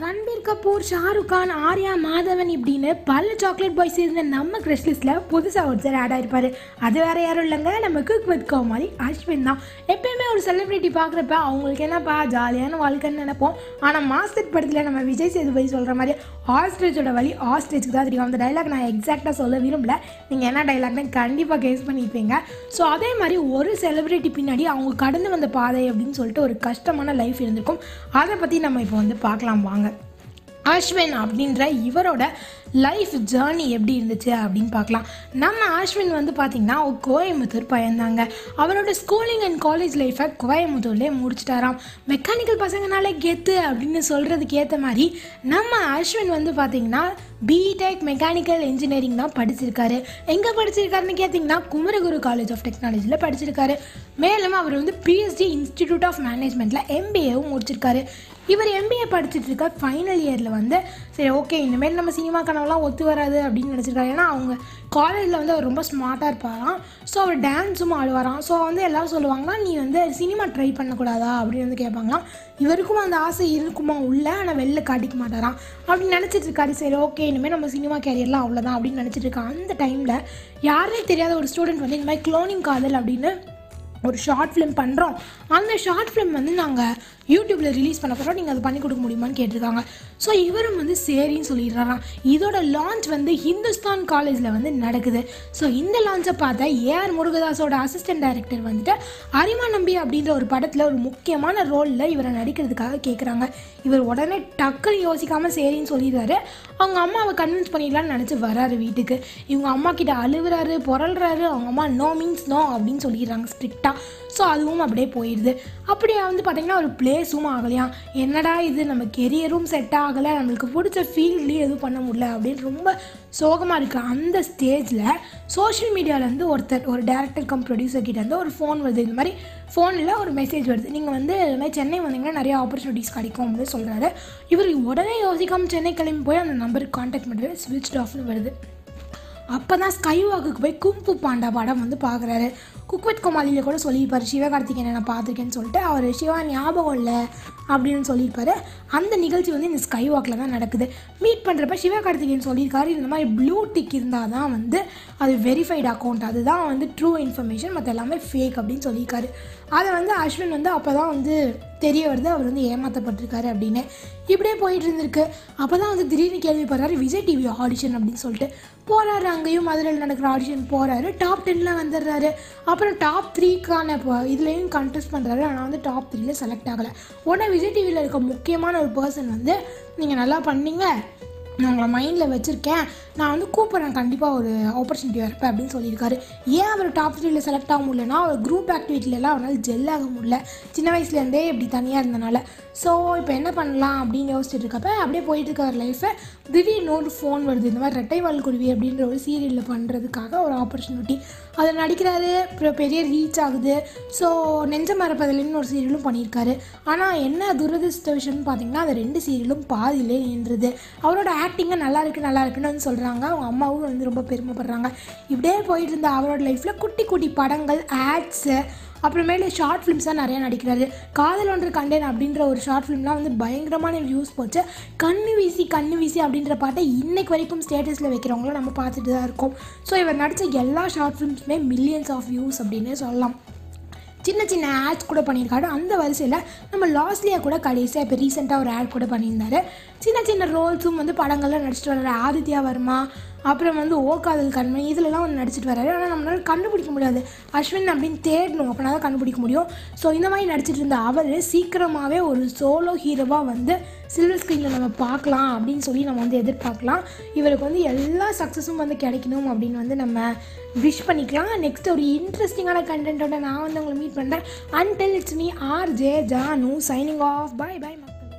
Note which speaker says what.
Speaker 1: ரன்பீர் கபூர் ஷாருக் கான் ஆர்யா மாதவன் இப்படின்னு பல chocolate boys இருந்த நம்ம கிரஷ் லிஸ்ட்டில் புதுசாக ஒருத்தர் ஆட் ஆகிருப்பார் அது வேறு யாரும் இல்லைங்க. நம்ம குக் வித் கோமாரி அஸ்வின் தான். எப்பயுமே ஒரு செலிபிரிட்டி பார்க்குறப்ப அவங்களுக்கு என்னப்பா ஜாலியான வாழ்க்கைன்னு நினைப்போம். ஆனால் மாஸ்டர் படத்தில் நம்ம விஜய் சேதுபதி சொல்கிற மாதிரி ஆஸ்ட்ரேஜோட வழி ஆஸ்ட்ரேஜ்க்கு தான் தெரியும். அந்த டைலாக் நான் எக்ஸாக்டாக சொல்ல விரும்பல. நீங்கள் என்ன டைலாக்னு கண்டிப்பாக கேஸ் பண்ணியிருப்பீங்க ஸோ அதே மாதிரி ஒரு செலிபிரிட்டி பின்னாடி அவங்க கடந்து வந்த பாதை அப்படின்னு சொல்லிட்டு ஒரு கஷ்டமான லைஃப் இருந்திருக்கும். அதை பற்றி நம்ம இப்போ வந்து பார்க்கலாம். வாங்க. ஆஷ்வின் அப்படின்ற இவரோட லைஃப் ஜேர்னி எப்படி இருந்துச்சு அப்படின்னு பார்க்கலாம். நம்ம ஆஷ்வின் வந்து பார்த்திங்கன்னா கோயம்புத்தூர் பயந்தாங்க. அவரோட ஸ்கூலிங் அண்ட் காலேஜ் லைஃப்பை கோயம்புத்தூர்லேயே முடிச்சிட்டாராம். மெக்கானிக்கல் பசங்கனாலே கெத்து அப்படின்னு சொல்கிறதுக்கு ஏற்ற மாதிரி நம்ம அஸ்வின் வந்து பார்த்திங்கன்னா பிடெக் மெக்கானிக்கல் இன்ஜினியரிங் தான் படிச்சிருக்காரு. எங்கே படிச்சிருக்காருன்னு கேட்டிங்கன்னா குமரகுரு காலேஜ் ஆஃப் டெக்னாலஜியில் படிச்சிருக்காரு. மேலும் அவர் வந்து பிஎஸ்டி இன்ஸ்டிடியூட் ஆஃப் மேனேஜ்மெண்ட்டில் எம்பிஏவும் முடிச்சிருக்காரு. இவர் எம்பிஏ படிச்சுட்டு இருக்கார். ஃபைனல் இயரில் வந்து சரி ஓகே இனிமேல் நம்ம சினிமா கனவுலாம் ஒத்து வராது அப்படின்னு நினச்சிருக்காரு. ஏன்னா அவங்க காலேஜில் வந்து அவர் ரொம்ப ஸ்மார்ட்டாக இருப்பாராம். ஸோ அவர் டான்ஸும் ஆடுவாராம். ஸோ வந்து எல்லோரும் சொல்லுவாங்கன்னா நீ வந்து சினிமா ட்ரை பண்ணக்கூடாதா? அப்படின்னு வந்து கேட்பாங்களாம். இவருக்கும் அந்த ஆசை இருக்குமா? உள்ள ஆனால் வெளில காட்டிக்க மாட்டாராம். அப்படின்னு நினச்சிட்டு இருக்காரு. சரி ஓகே இனிமேல் நம்ம சினிமா கேரியர்லாம் அவ்வளோதான் அப்படின்னு நினச்சிட்டு இருக்கா அந்த டைமில் யாருமே தெரியாத ஒரு ஸ்டூடெண்ட் வந்து இந்த மாதிரி க்ளோனிங் காதல் அப்படின்னு ஒரு ஷார்ட் ஃபிலிம் பண்ணுறோம் அந்த ஷார்ட் ஃபிலிம் வந்து நாங்கள் யூடியூப்பில் ரிலீஸ் பண்ண போகிறோம் நீங்கள் அதை பண்ணி கொடுக்க முடியுமான்னு கேட்டிருக்காங்க. ஸோ இவரும் வந்து சரின்னு சொல்லிடுறாராம். இதோட லான்ச் வந்து ஹிந்துஸ்தான் காலேஜில் வந்து நடக்குது. ஸோ இந்த லான்ச்சை பார்த்தா ஏஆர் முருகதாஸோட அசிஸ்டன்ட் டைரக்டர் வந்துட்டு அரிமா நம்பி அப்படின்ற ஒரு படத்தில் ஒரு முக்கியமான ரோலில் இவரை நடிக்கிறதுக்காக கேட்குறாங்க இவர் உடனே டக்குன்னு யோசிக்காமல் சரின்னு சொல்லிடுறாரு. அவங்க அம்மாவை கன்வின்ஸ் பண்ணிடலான்னு நினச்சி வராரு வீட்டுக்கு. இவங்க அம்மா கிட்ட அழுகுறாரு புரள்றாரு. அவங்க அம்மா நோ மீன்ஸ் நோ அப்படின்னு சொல்லிடுறாங்க ஸ்ட்ரிக்டாக ஸோ அதுவும் அப்படியே போயிடுது அப்படியே வந்து பார்த்திங்கன்னா ஒரு பிளேஸும் ஆகலையா என்னடா இது? நம்ம கெரியரும் செட் ஆகலை. நம்மளுக்கு பிடிச்ச ஃபீல்ட்லேயும் எதுவும் பண்ண முடியல அப்படின்னு ரொம்ப சோகமாக இருக்குது அந்த ஸ்டேஜில் சோஷியல் மீடியாவிலேருந்து ஒருத்தர் ஒரு டேரக்டர் கம் ப்ரொடியூசர் கிட்டேருந்து ஒரு ஃபோன் வருது. இந்த மாதிரி ஃபோனில் ஒரு மெசேஜ் வருது. நீங்கள் வந்து இது மாதிரி சென்னை வந்தீங்கன்னா நிறைய ஆப்பர்ச்சுனிட்டிஸ் கிடைக்கும் அப்படின்னு சொல்கிறாரு இவர் உடனே யோசிக்காமல் சென்னை கிளம்பி போய் அந்த நம்பருக்கு காண்டாக்ட் பண்ணுறது ஸ்விட்ச் ஆஃப்னு வருது. அப்போ தான் ஸ்கை வாக்குக்கு போய் கும்பு பாண்டா படம் வந்து பார்க்குறாரு. குக்வெட் கோமாளியில் கூட சொல்லியிருப்பார் சிவகார்த்திகேயனை நான் பார்த்துருக்கேன்னு சொல்லிட்டு அவர் சிவா ஞாபகம் இல்லை அப்படின்னு சொல்லியிருப்பாரு. அந்த நிகழ்ச்சி வந்து இந்த ஸ்கை வாக்கில் தான் நடக்குது. மீட் பண்ணுறப்ப சிவகார்த்திகேயன் சொல்லியிருக்காரு இந்த மாதிரி ப்ளூ டிக் இருந்தால் தான் வந்து அது வெரிஃபைடு அக்கௌண்ட் அதுதான் வந்து ட்ரூ இன்ஃபர்மேஷன் மற்ற எல்லாமே ஃபேக் அப்படின்னு சொல்லியிருக்காரு. அதை வந்து அஸ்வின் வந்து அப்போ தான் வந்து தெரிய வருது அவர் வந்து ஏமாற்றப்பட்டிருக்காரு அப்படின்னு. இப்படியே போயிட்டு இருந்திருக்கு. அப்போ தான் வந்து திடீர்னு கேள்விப்படுறாரு விஜய் டிவி ஆடிஷன் அப்படின்னு சொல்லிட்டு. போகிறாரு அங்கேயும் மதுரையில் நடக்கிற ஆடிஷன் போகிறாரு டாப் டென்னில் வந்துடுறாரு. அப்புறம் டாப் த்ரீக்கான இப்போ இதுலேயும் கண்டெஸ்ட் பண்ணுறாரு ஆனால் வந்து டாப் த்ரீல செலக்ட் ஆகலை. உடனே விஜய் டிவியில் இருக்க முக்கியமான ஒரு பர்சன் வந்து நீங்கள் நல்லா பண்ணீங்க. நான் உங்களை மைண்டில் வச்சுருக்கேன். நான் வந்து கூப்பிட்றேன். கண்டிப்பாக ஒரு ஆப்பர்ச்சுனிட்டி வரப்பேன் அப்படின்னு சொல்லியிருக்காரு. ஏன் அவர் டாப் த்ரீயில் செலக்ட் ஆக முடியலன்னா அவர் குரூப் ஆக்டிவிட்டிலலாம் அவனால் ஜெல் ஆக முடியல. சின்ன வயசுலேருந்தே இப்படி தனியாக இருந்தனால. ஸோ இப்போ என்ன பண்ணலாம் அப்படின்னு யோசிச்சுட்டு இருக்கப்ப அப்படியே போயிட்டு இருக்க ஒரு லைஃப்பை திடீர்னு ஒரு ஃபோன் வருது. இந்த மாதிரி ரெட்டைவால் குருவி அப்படின்ற ஒரு சீரியலில் பண்ணுறதுக்காக ஒரு ஆப்பர்ச்சுனிட்டி அதில் நடிக்கிறாரு. அப்புறம் பெரிய ரீச் ஆகுது. ஸோ நெஞ்ச மரப்பதிலின்னு ஒரு சீரியலும் பண்ணியிருக்காரு. ஆனால் என்ன துரதிருஷ்ட விஷயம்னு பார்த்தீங்கன்னா அந்த ரெண்டு சீரியலும் பாதியிலே நின்றுது. அவரோட ஆக்டிங்காக நல்லா இருக்குது நல்லா இருக்குன்னு வந்து சொல்கிறாங்க அவங்க அம்மாவும் வந்து ரொம்ப பெருமைப்படுறாங்க. இப்படியே போயிட்டு இருந்த அவரோட லைஃப்பில் குட்டி குட்டி படங்கள் ஆட்ஸு அப்புறமேலு ஷார்ட் ஃபிலிம்ஸ் தான் நிறையா நடிக்கிறாரு. காதல் ஒன்று கண்டேன் அப்படின்ற ஒரு ஷார்ட் ஃபிலிம்லாம் வந்து பயங்கரமான வியூஸ் போச்சு. கண்ணு வீசி கண்ணு வீசி அப்படின்ற பாட்டை இன்னைக்கு வரைக்கும் ஸ்டேட்டஸில் வைக்கிறவங்களும் நம்ம பார்த்துட்டு தான் இருக்கோம். ஸோ இவர் நடித்த எல்லா ஷார்ட் ஃபிலிம்ஸுமே மில்லியன்ஸ் ஆஃப் வியூஸ் அப்படின்னு சொல்லலாம். சின்ன சின்ன ஆட்ஸ் கூட பண்ணியிருக்காரு. அந்த வரிசையில் நம்ம லாஸ்ட்லியாக கூட கடைசியாக இப்போ ரீசெண்டாக ஒரு ஆட் கூட பண்ணியிருந்தாரு. சின்ன சின்ன ரோல்ஸும் வந்து படங்கள்லாம் நடிச்சிட்டு வர்ற ஆதித்யா வர்மா அப்புறம் வந்து ஓ காதல் கண்மை இதுலலாம் வந்து நடிச்சிட்டு வராரு. ஆனால் நம்மளால் கண்டுபிடிக்க முடியாது. அஸ்வின் அப்படின்னு தேடணும் அப்படின்னா தான் கண்டுபிடிக்க முடியும். ஸோ இந்த மாதிரி நடிச்சிட்டு இருந்த அவர் சீக்கிரமாகவே ஒரு சோலோ ஹீரோவாக வந்து சில்வர் ஸ்க்ரீனில் நம்ம பார்க்கலாம் அப்படின்னு சொல்லி நம்ம வந்து எதிர்பார்க்கலாம். இவருக்கு வந்து எல்லா சக்ஸஸும் வந்து கிடைக்கணும் அப்படின்னு வந்து நம்ம விஷ் பண்ணிக்கலாம். நெக்ஸ்ட் ஒரு இன்ட்ரெஸ்டிங்கான கண்டென்ட்டோட நான் வந்து உங்களை மீட் பண்ணுறேன் until it's me R J Janu signing off bye bye